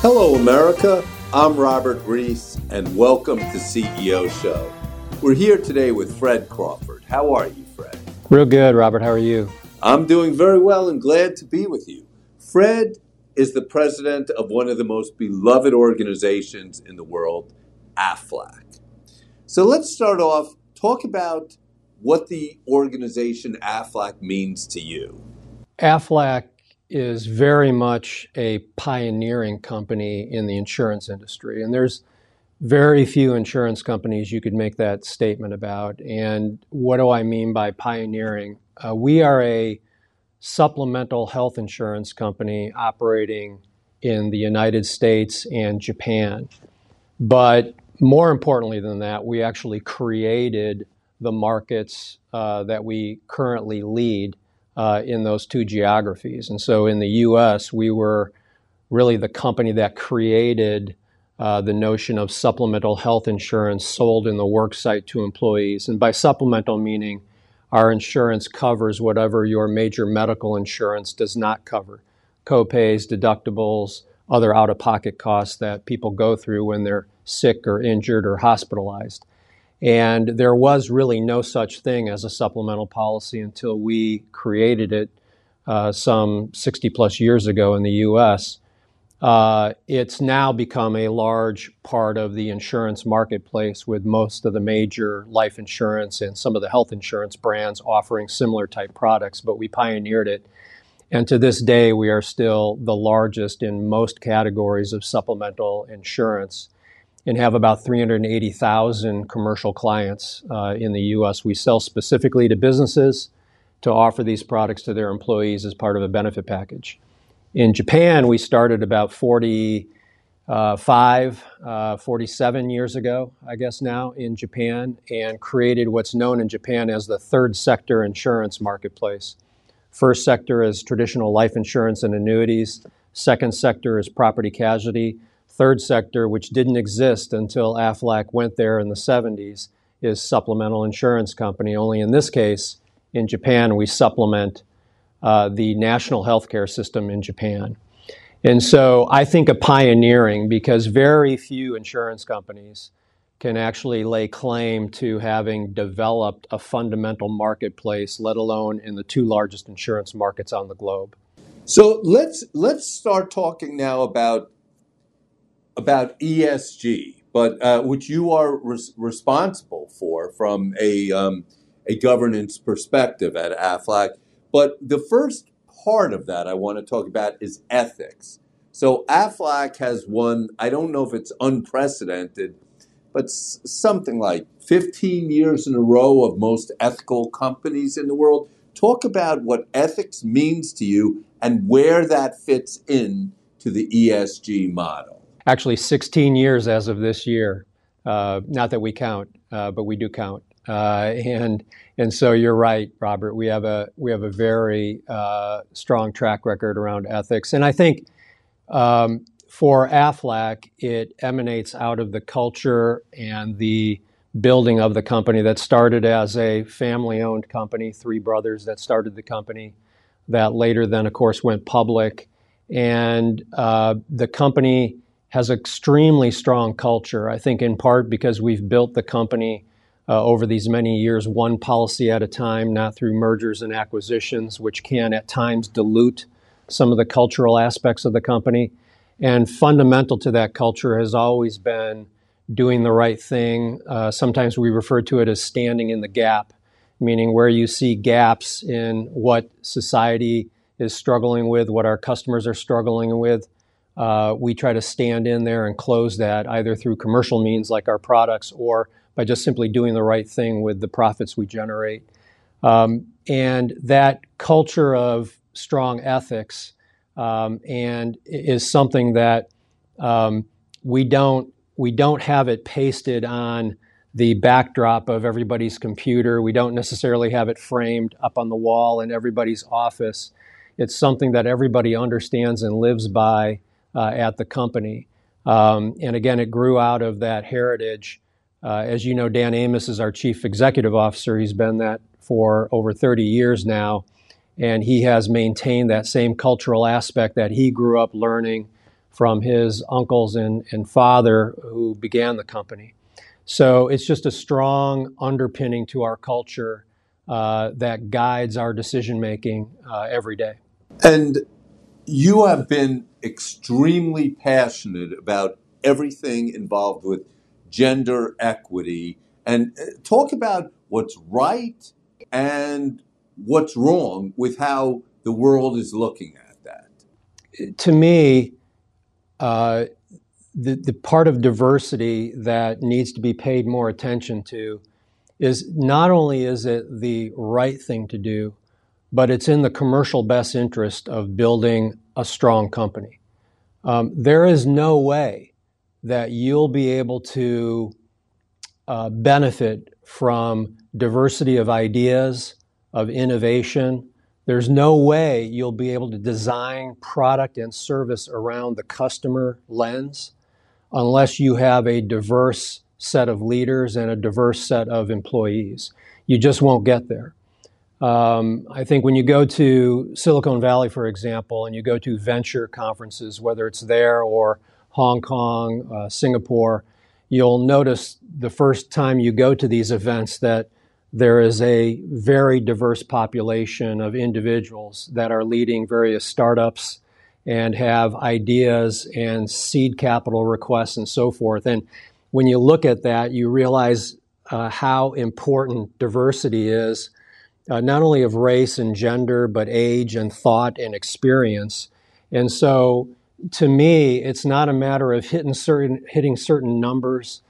Hello, America. I'm Robert Reiss, and welcome to CEO Show. We're here today with Fred Crawford. How are you, Fred? Real good, Robert. How are you? I'm doing very well and glad to be with you. Fred is the president of one of the most beloved organizations in the world, AFLAC. So let's start off, talk about what the organization AFLAC means to you. AFLAC is very much a pioneering company in the insurance industry. And there's very few insurance companies you could make that statement about. And what do I mean by pioneering? Uh, we are a supplemental health insurance company operating in the United States and Japan. But more importantly than that, we actually created the markets uh, that we currently lead in those two geographies. And so in the US, we were really the company that created uh, the notion of supplemental health insurance sold in the worksite to employees. And by supplemental, meaning our insurance covers whatever your major medical insurance does not cover copays, deductibles, other out of pocket costs that people go through when they're sick or injured or hospitalized. And there was really no such thing as a supplemental policy until we created it uh, some 60 plus years ago in the US. Uh, it's now become a large part of the insurance marketplace with most of the major life insurance and some of the health insurance brands offering similar type products, but we pioneered it. And to this day, we are still the largest in most categories of supplemental insurance and have about 380,000 commercial clients uh, in the US. We sell specifically to businesses to offer these products to their employees as part of a benefit package. In Japan, we started about 45, uh, 47 years ago, I guess now, in Japan, and created what's known in Japan as the third sector insurance marketplace. First sector is traditional life insurance and annuities. Second sector is property casualty third sector, which didn't exist until AFLAC went there in the 70s, is supplemental insurance company. Only in this case, in Japan, we supplement uh, the national healthcare system in Japan. And so I think of pioneering because very few insurance companies can actually lay claim to having developed a fundamental marketplace, let alone in the two largest insurance markets on the globe. So let's let's start talking now about about ESG, but uh, which you are res- responsible for from a um, a governance perspective at AFLAC. But the first part of that I want to talk about is ethics. So AFLAC has won. I don't know if it's unprecedented, but s- something like 15 years in a row of most ethical companies in the world. Talk about what ethics means to you and where that fits in to the ESG model actually 16 years as of this year. Uh, not that we count, uh, but we do count. Uh, and and so you're right, Robert. We have a we have a very uh, strong track record around ethics, and I think um, for AFLAC, it emanates out of the culture and the building of the company that started as a family-owned company, three brothers that started the company, that later then, of course, went public, and uh, the company has extremely strong culture. I think in part because we've built the company uh, over these many years, one policy at a time, not through mergers and acquisitions, which can at times dilute some of the cultural aspects of the company. And fundamental to that culture has always been doing the right thing. Uh, sometimes we refer to it as standing in the gap, meaning where you see gaps in what society is struggling with, what our customers are struggling with we try to stand in there and close that either through commercial means like our products or by just simply doing the right thing with the profits we generate. Um, and that culture of strong ethics um, and is something that um, we don't we don't have it pasted on the backdrop of everybody's computer. We don't necessarily have it framed up on the wall in everybody's office. It's something that everybody understands and lives by uh, at the company. Um, and again, it grew out of that heritage. Uh, as you know, Dan Amos is our chief executive officer. He's been that for over 30 years now. And he has maintained that same cultural aspect that he grew up learning from his uncles and, and father who began the company. So it's just a strong underpinning to our culture uh, that guides our decision making uh, every day. And you have been extremely passionate about everything involved with gender equity and uh, talk about what's right and what's wrong with how the world is looking at that. To me, uh, the, the part of diversity that needs to be paid more attention to is not only is it the right thing to do, but it's in the commercial best interest of building a strong company. Um, there is no way that you'll be able to uh, benefit from diversity of ideas, of innovation. There's no way you'll be able to design product and service around the customer lens unless you have a diverse set of leaders and a diverse set of employees. You just won't get there. Um, I think when you go to Silicon Valley, for example, and you go to venture conferences, whether it's there or Hong Kong, uh, Singapore, you'll notice the first time you go to these events that there is a very diverse population of individuals that are leading various startups and have ideas and seed capital requests and so forth. And when you look at that, you realize uh, how important diversity is, uh, not only of race and gender, but age and thought and experience. And so, to me, it's not a matter of hitting certain hitting certain numbers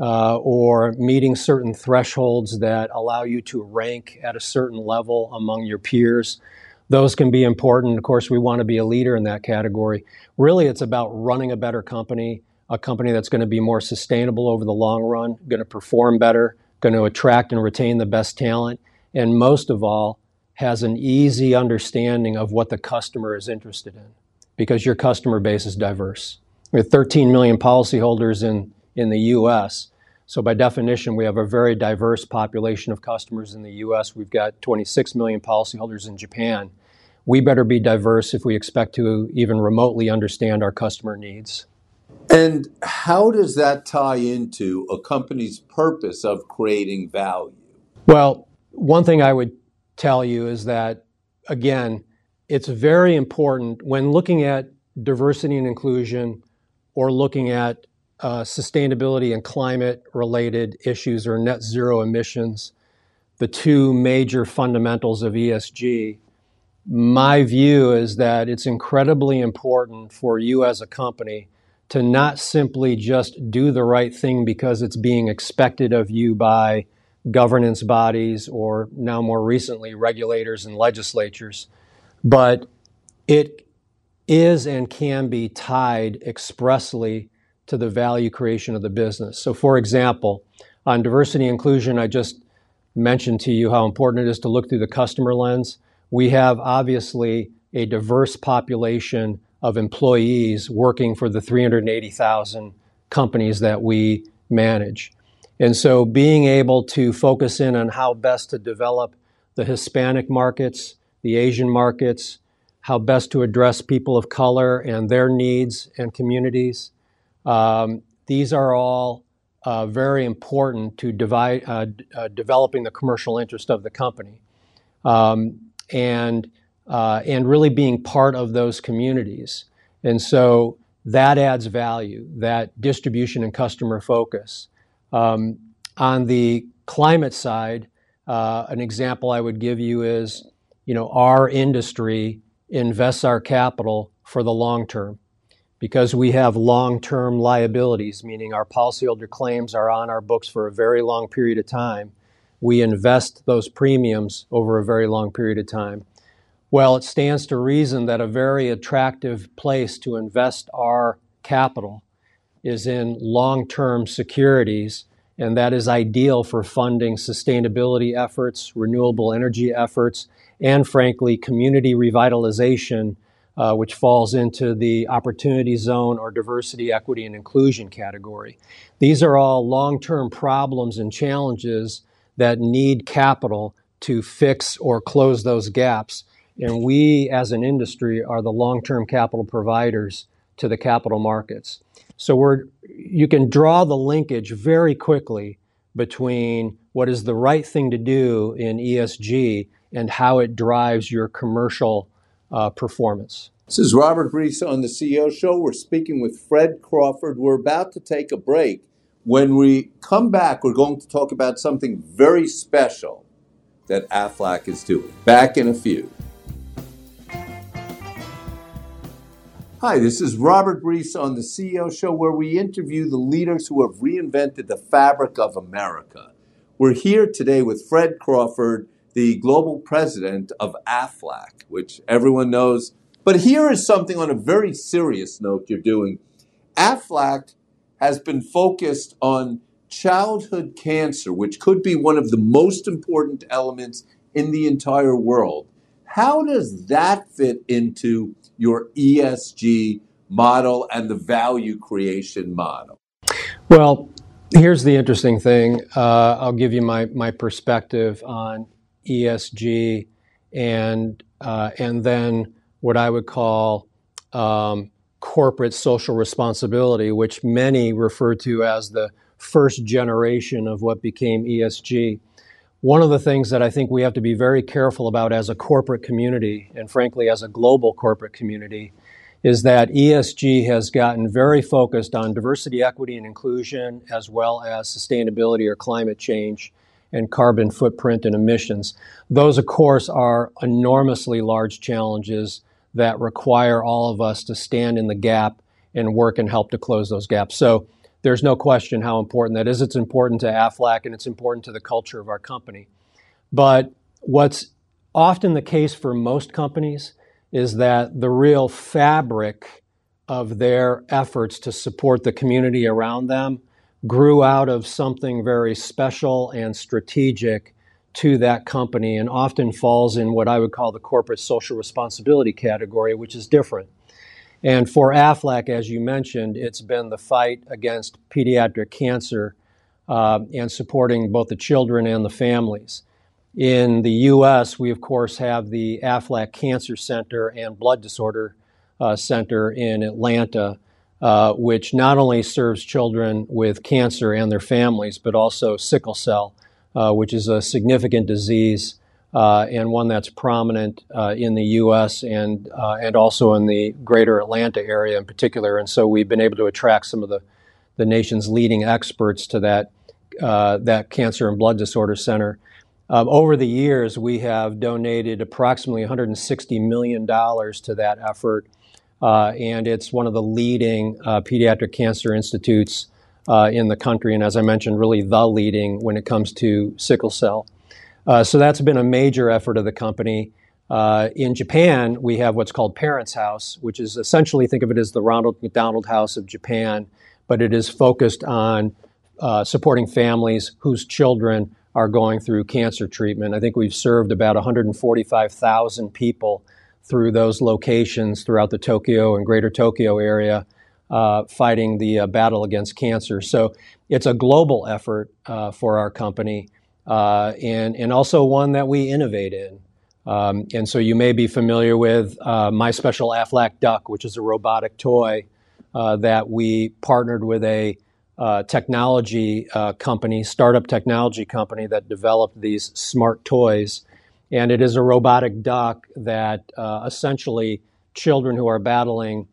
uh, or meeting certain thresholds that allow you to rank at a certain level among your peers. Those can be important. Of course, we want to be a leader in that category. Really, it's about running a better company, a company that's going to be more sustainable over the long run, going to perform better, going to attract and retain the best talent, and most of all, has an easy understanding of what the customer is interested in because your customer base is diverse. We have 13 million policyholders in, in the US. So, by definition, we have a very diverse population of customers in the US. We've got 26 million policyholders in Japan. We better be diverse if we expect to even remotely understand our customer needs. And how does that tie into a company's purpose of creating value? Well, one thing I would tell you is that, again, it's very important when looking at diversity and inclusion or looking at uh, sustainability and climate related issues or net zero emissions, the two major fundamentals of ESG. My view is that it's incredibly important for you as a company to not simply just do the right thing because it's being expected of you by governance bodies or now more recently regulators and legislatures, but it is and can be tied expressly to the value creation of the business. So, for example, on diversity inclusion, I just mentioned to you how important it is to look through the customer lens. We have obviously a diverse population of employees working for the 380,000 companies that we manage. And so being able to focus in on how best to develop the Hispanic markets, the Asian markets, how best to address people of color and their needs and communities. Um, these are all uh, very important to divide, uh, uh, developing the commercial interest of the company. Um, and uh, and really being part of those communities. And so that adds value, that distribution and customer focus. Um, on the climate side, uh, an example I would give you is, you know, our industry invests our capital for the long term because we have long-term liabilities, meaning our policyholder claims are on our books for a very long period of time. We invest those premiums over a very long period of time. Well, it stands to reason that a very attractive place to invest our capital is in long term securities, and that is ideal for funding sustainability efforts, renewable energy efforts, and frankly, community revitalization, uh, which falls into the opportunity zone or diversity, equity, and inclusion category. These are all long term problems and challenges that need capital to fix or close those gaps. And we, as an industry, are the long term capital providers to the capital markets. So we're, you can draw the linkage very quickly between what is the right thing to do in ESG and how it drives your commercial uh, performance. This is Robert Reiss on the CEO Show. We're speaking with Fred Crawford. We're about to take a break. When we come back, we're going to talk about something very special that AFLAC is doing. Back in a few. Hi, this is Robert Reiss on the CEO Show, where we interview the leaders who have reinvented the fabric of America. We're here today with Fred Crawford, the global president of AFLAC, which everyone knows. But here is something on a very serious note you're doing. AFLAC has been focused on childhood cancer, which could be one of the most important elements in the entire world. How does that fit into your ESG model and the value creation model? Well, here's the interesting thing. Uh, I'll give you my, my perspective on ESG and uh, and then what I would call um, corporate social responsibility, which many refer to as the first generation of what became ESG. One of the things that I think we have to be very careful about as a corporate community, and frankly, as a global corporate community, is that ESG has gotten very focused on diversity, equity, and inclusion, as well as sustainability or climate change and carbon footprint and emissions. Those, of course, are enormously large challenges that require all of us to stand in the gap and work and help to close those gaps. So, there's no question how important that is. It's important to AFLAC and it's important to the culture of our company. But what's often the case for most companies is that the real fabric of their efforts to support the community around them grew out of something very special and strategic to that company and often falls in what I would call the corporate social responsibility category, which is different. And for AFLAC, as you mentioned, it's been the fight against pediatric cancer uh, and supporting both the children and the families. In the U.S., we of course have the AFLAC Cancer Center and Blood Disorder uh, Center in Atlanta, uh, which not only serves children with cancer and their families, but also sickle cell, uh, which is a significant disease and one that's prominent uh, in the U.S. and uh, and also in the greater Atlanta area in particular. And so we've been able to attract some of the the nation's leading experts to that uh, that cancer and blood disorder center. Um, over the years, we have donated approximately 160 million dollars to that effort, uh, and it's one of the leading uh, pediatric cancer institutes in the country. And as I mentioned, really the leading when it comes to sickle cell. Uh, so that's been a major effort of the company. Uh, in Japan, we have what's called Parents House, which is essentially think of it as the Ronald McDonald House of Japan, but it is focused on uh, supporting families whose children are going through cancer treatment. I think we've served about 145,000 people through those locations throughout the Tokyo and greater Tokyo area. Uh, fighting the uh, battle against cancer. So it's a global effort uh, for our company uh, and, and also one that we innovate in. Um, and so you may be familiar with uh, My Special Aflac Duck, which is a robotic toy uh, that we partnered with a uh, technology uh, company, startup technology company that developed these smart toys. And it is a robotic duck that uh, essentially children who are battling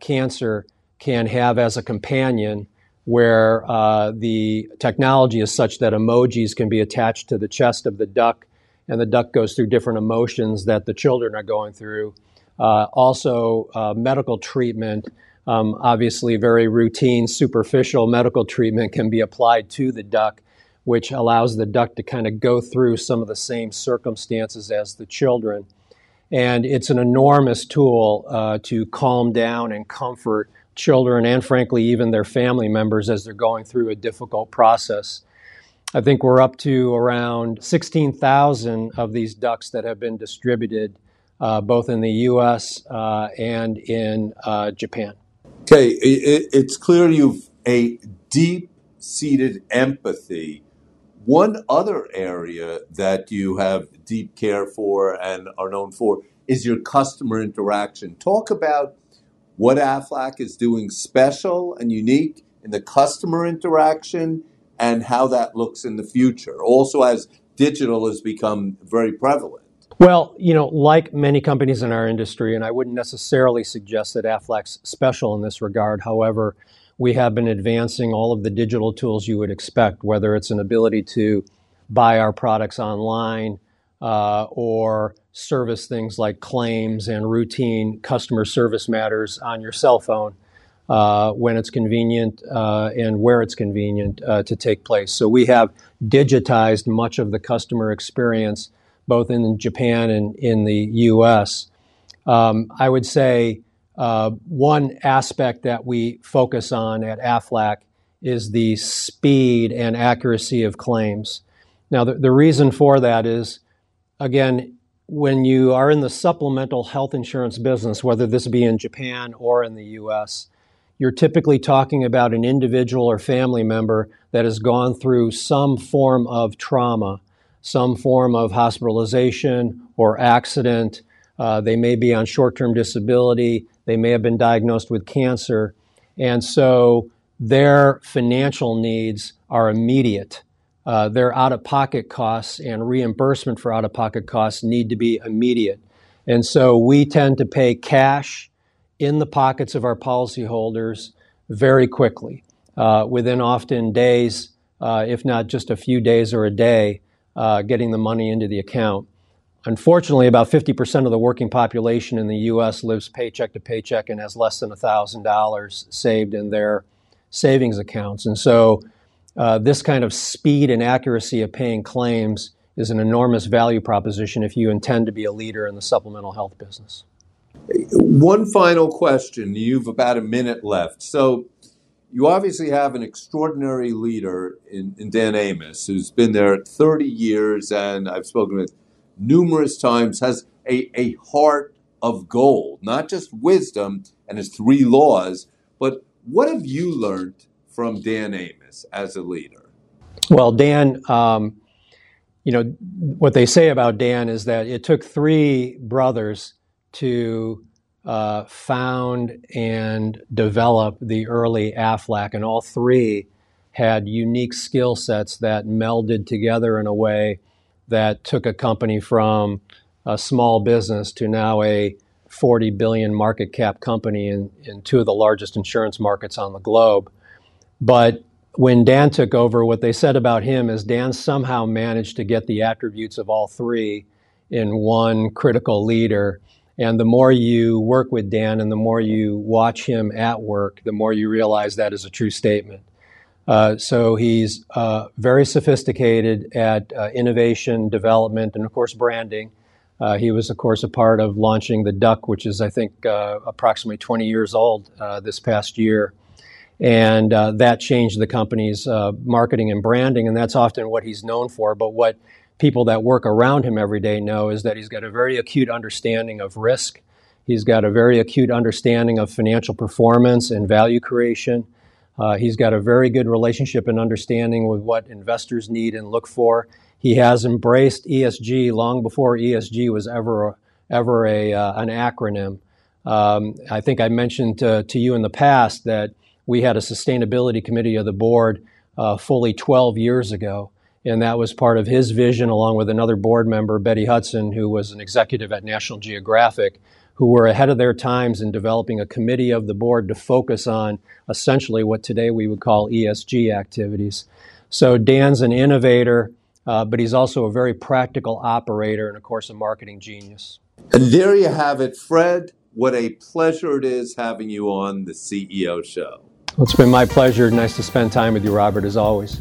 cancer can have as a companion where uh, the technology is such that emojis can be attached to the chest of the duck, and the duck goes through different emotions that the children are going through. Uh, also, uh, medical treatment, um, obviously, very routine, superficial medical treatment can be applied to the duck, which allows the duck to kind of go through some of the same circumstances as the children. And it's an enormous tool uh, to calm down and comfort children and frankly even their family members as they're going through a difficult process. I think we're up to around 16,000 of these ducks that have been distributed uh, both in the US uh, and in uh, Japan. Okay, it, it's clear you've a deep seated empathy. One other area that you have deep care for and are known for is your customer interaction. Talk about what Aflac is doing special and unique in the customer interaction and how that looks in the future. Also, as digital has become very prevalent. Well, you know, like many companies in our industry, and I wouldn't necessarily suggest that Aflac's special in this regard. However, we have been advancing all of the digital tools you would expect, whether it's an ability to buy our products online or service things like claims and routine customer service matters on your cell phone uh, when it's convenient uh, and where it's convenient uh, to take place. So we have digitized much of the customer experience both in Japan and in the US. Um, I would say uh, one aspect that we focus on at AFLAC is the speed and accuracy of claims. Now, the reason for that is, again, when you are in the supplemental health insurance business, whether this be in Japan or in the US, you're typically talking about an individual or family member that has gone through some form of trauma, some form of hospitalization or accident. Uh, they may be on short term disability. They may have been diagnosed with cancer. And so their financial needs are immediate. Uh, their out of pocket costs and reimbursement for out of pocket costs need to be immediate. And so we tend to pay cash in the pockets of our policyholders very quickly, uh, within often days, uh, if not just a few days or a day, uh, getting the money into the account. Unfortunately, about 50% of the working population in the U.S. lives paycheck to paycheck and has less than $1,000 saved in their savings accounts. And so, uh, this kind of speed and accuracy of paying claims is an enormous value proposition if you intend to be a leader in the supplemental health business. One final question. You've about a minute left. So, you obviously have an extraordinary leader in, in Dan Amos, who's been there 30 years, and I've spoken with numerous times, has a, a heart of gold, not just wisdom and his three laws, but what have you learned from Dan Amos as a leader? Well, Dan, um, you know, what they say about Dan is that it took three brothers to uh, found and develop the early AFLAC, and all three had unique skill sets that melded together in a way that took a company from a small business to now a 40 billion market cap company in, in two of the largest insurance markets on the globe. But when Dan took over, what they said about him is Dan somehow managed to get the attributes of all three in one critical leader. And the more you work with Dan and the more you watch him at work, the more you realize that is a true statement. Uh, so he's uh, very sophisticated at uh, innovation, development, and of course, branding. Uh, he was, of course, a part of launching the Duck, which is, I think, uh, approximately 20 years old uh, this past year. And that changed the company's marketing and branding, and that's often what he's known for. But what people that work around him every day know is that he's got a very acute understanding of risk. He's got a very acute understanding of financial performance and value creation. Uh, he's got a very good relationship and understanding with what investors need and look for. He has embraced ESG long before ESG was ever ever a uh, an acronym. Um, I think I mentioned uh, to you in the past that we had a sustainability committee of the board uh, fully 12 years ago, and that was part of his vision, along with another board member, Betty Hudson, who was an executive at National Geographic, who were ahead of their times in developing a committee of the board to focus on essentially what today we would call ESG activities. So Dan's an innovator, uh, but he's also a very practical operator and, of course, a marketing genius. And there you have it, Fred. What a pleasure it is having you on the CEO show. Well, it's been my pleasure. Nice to spend time with you, Robert, as always.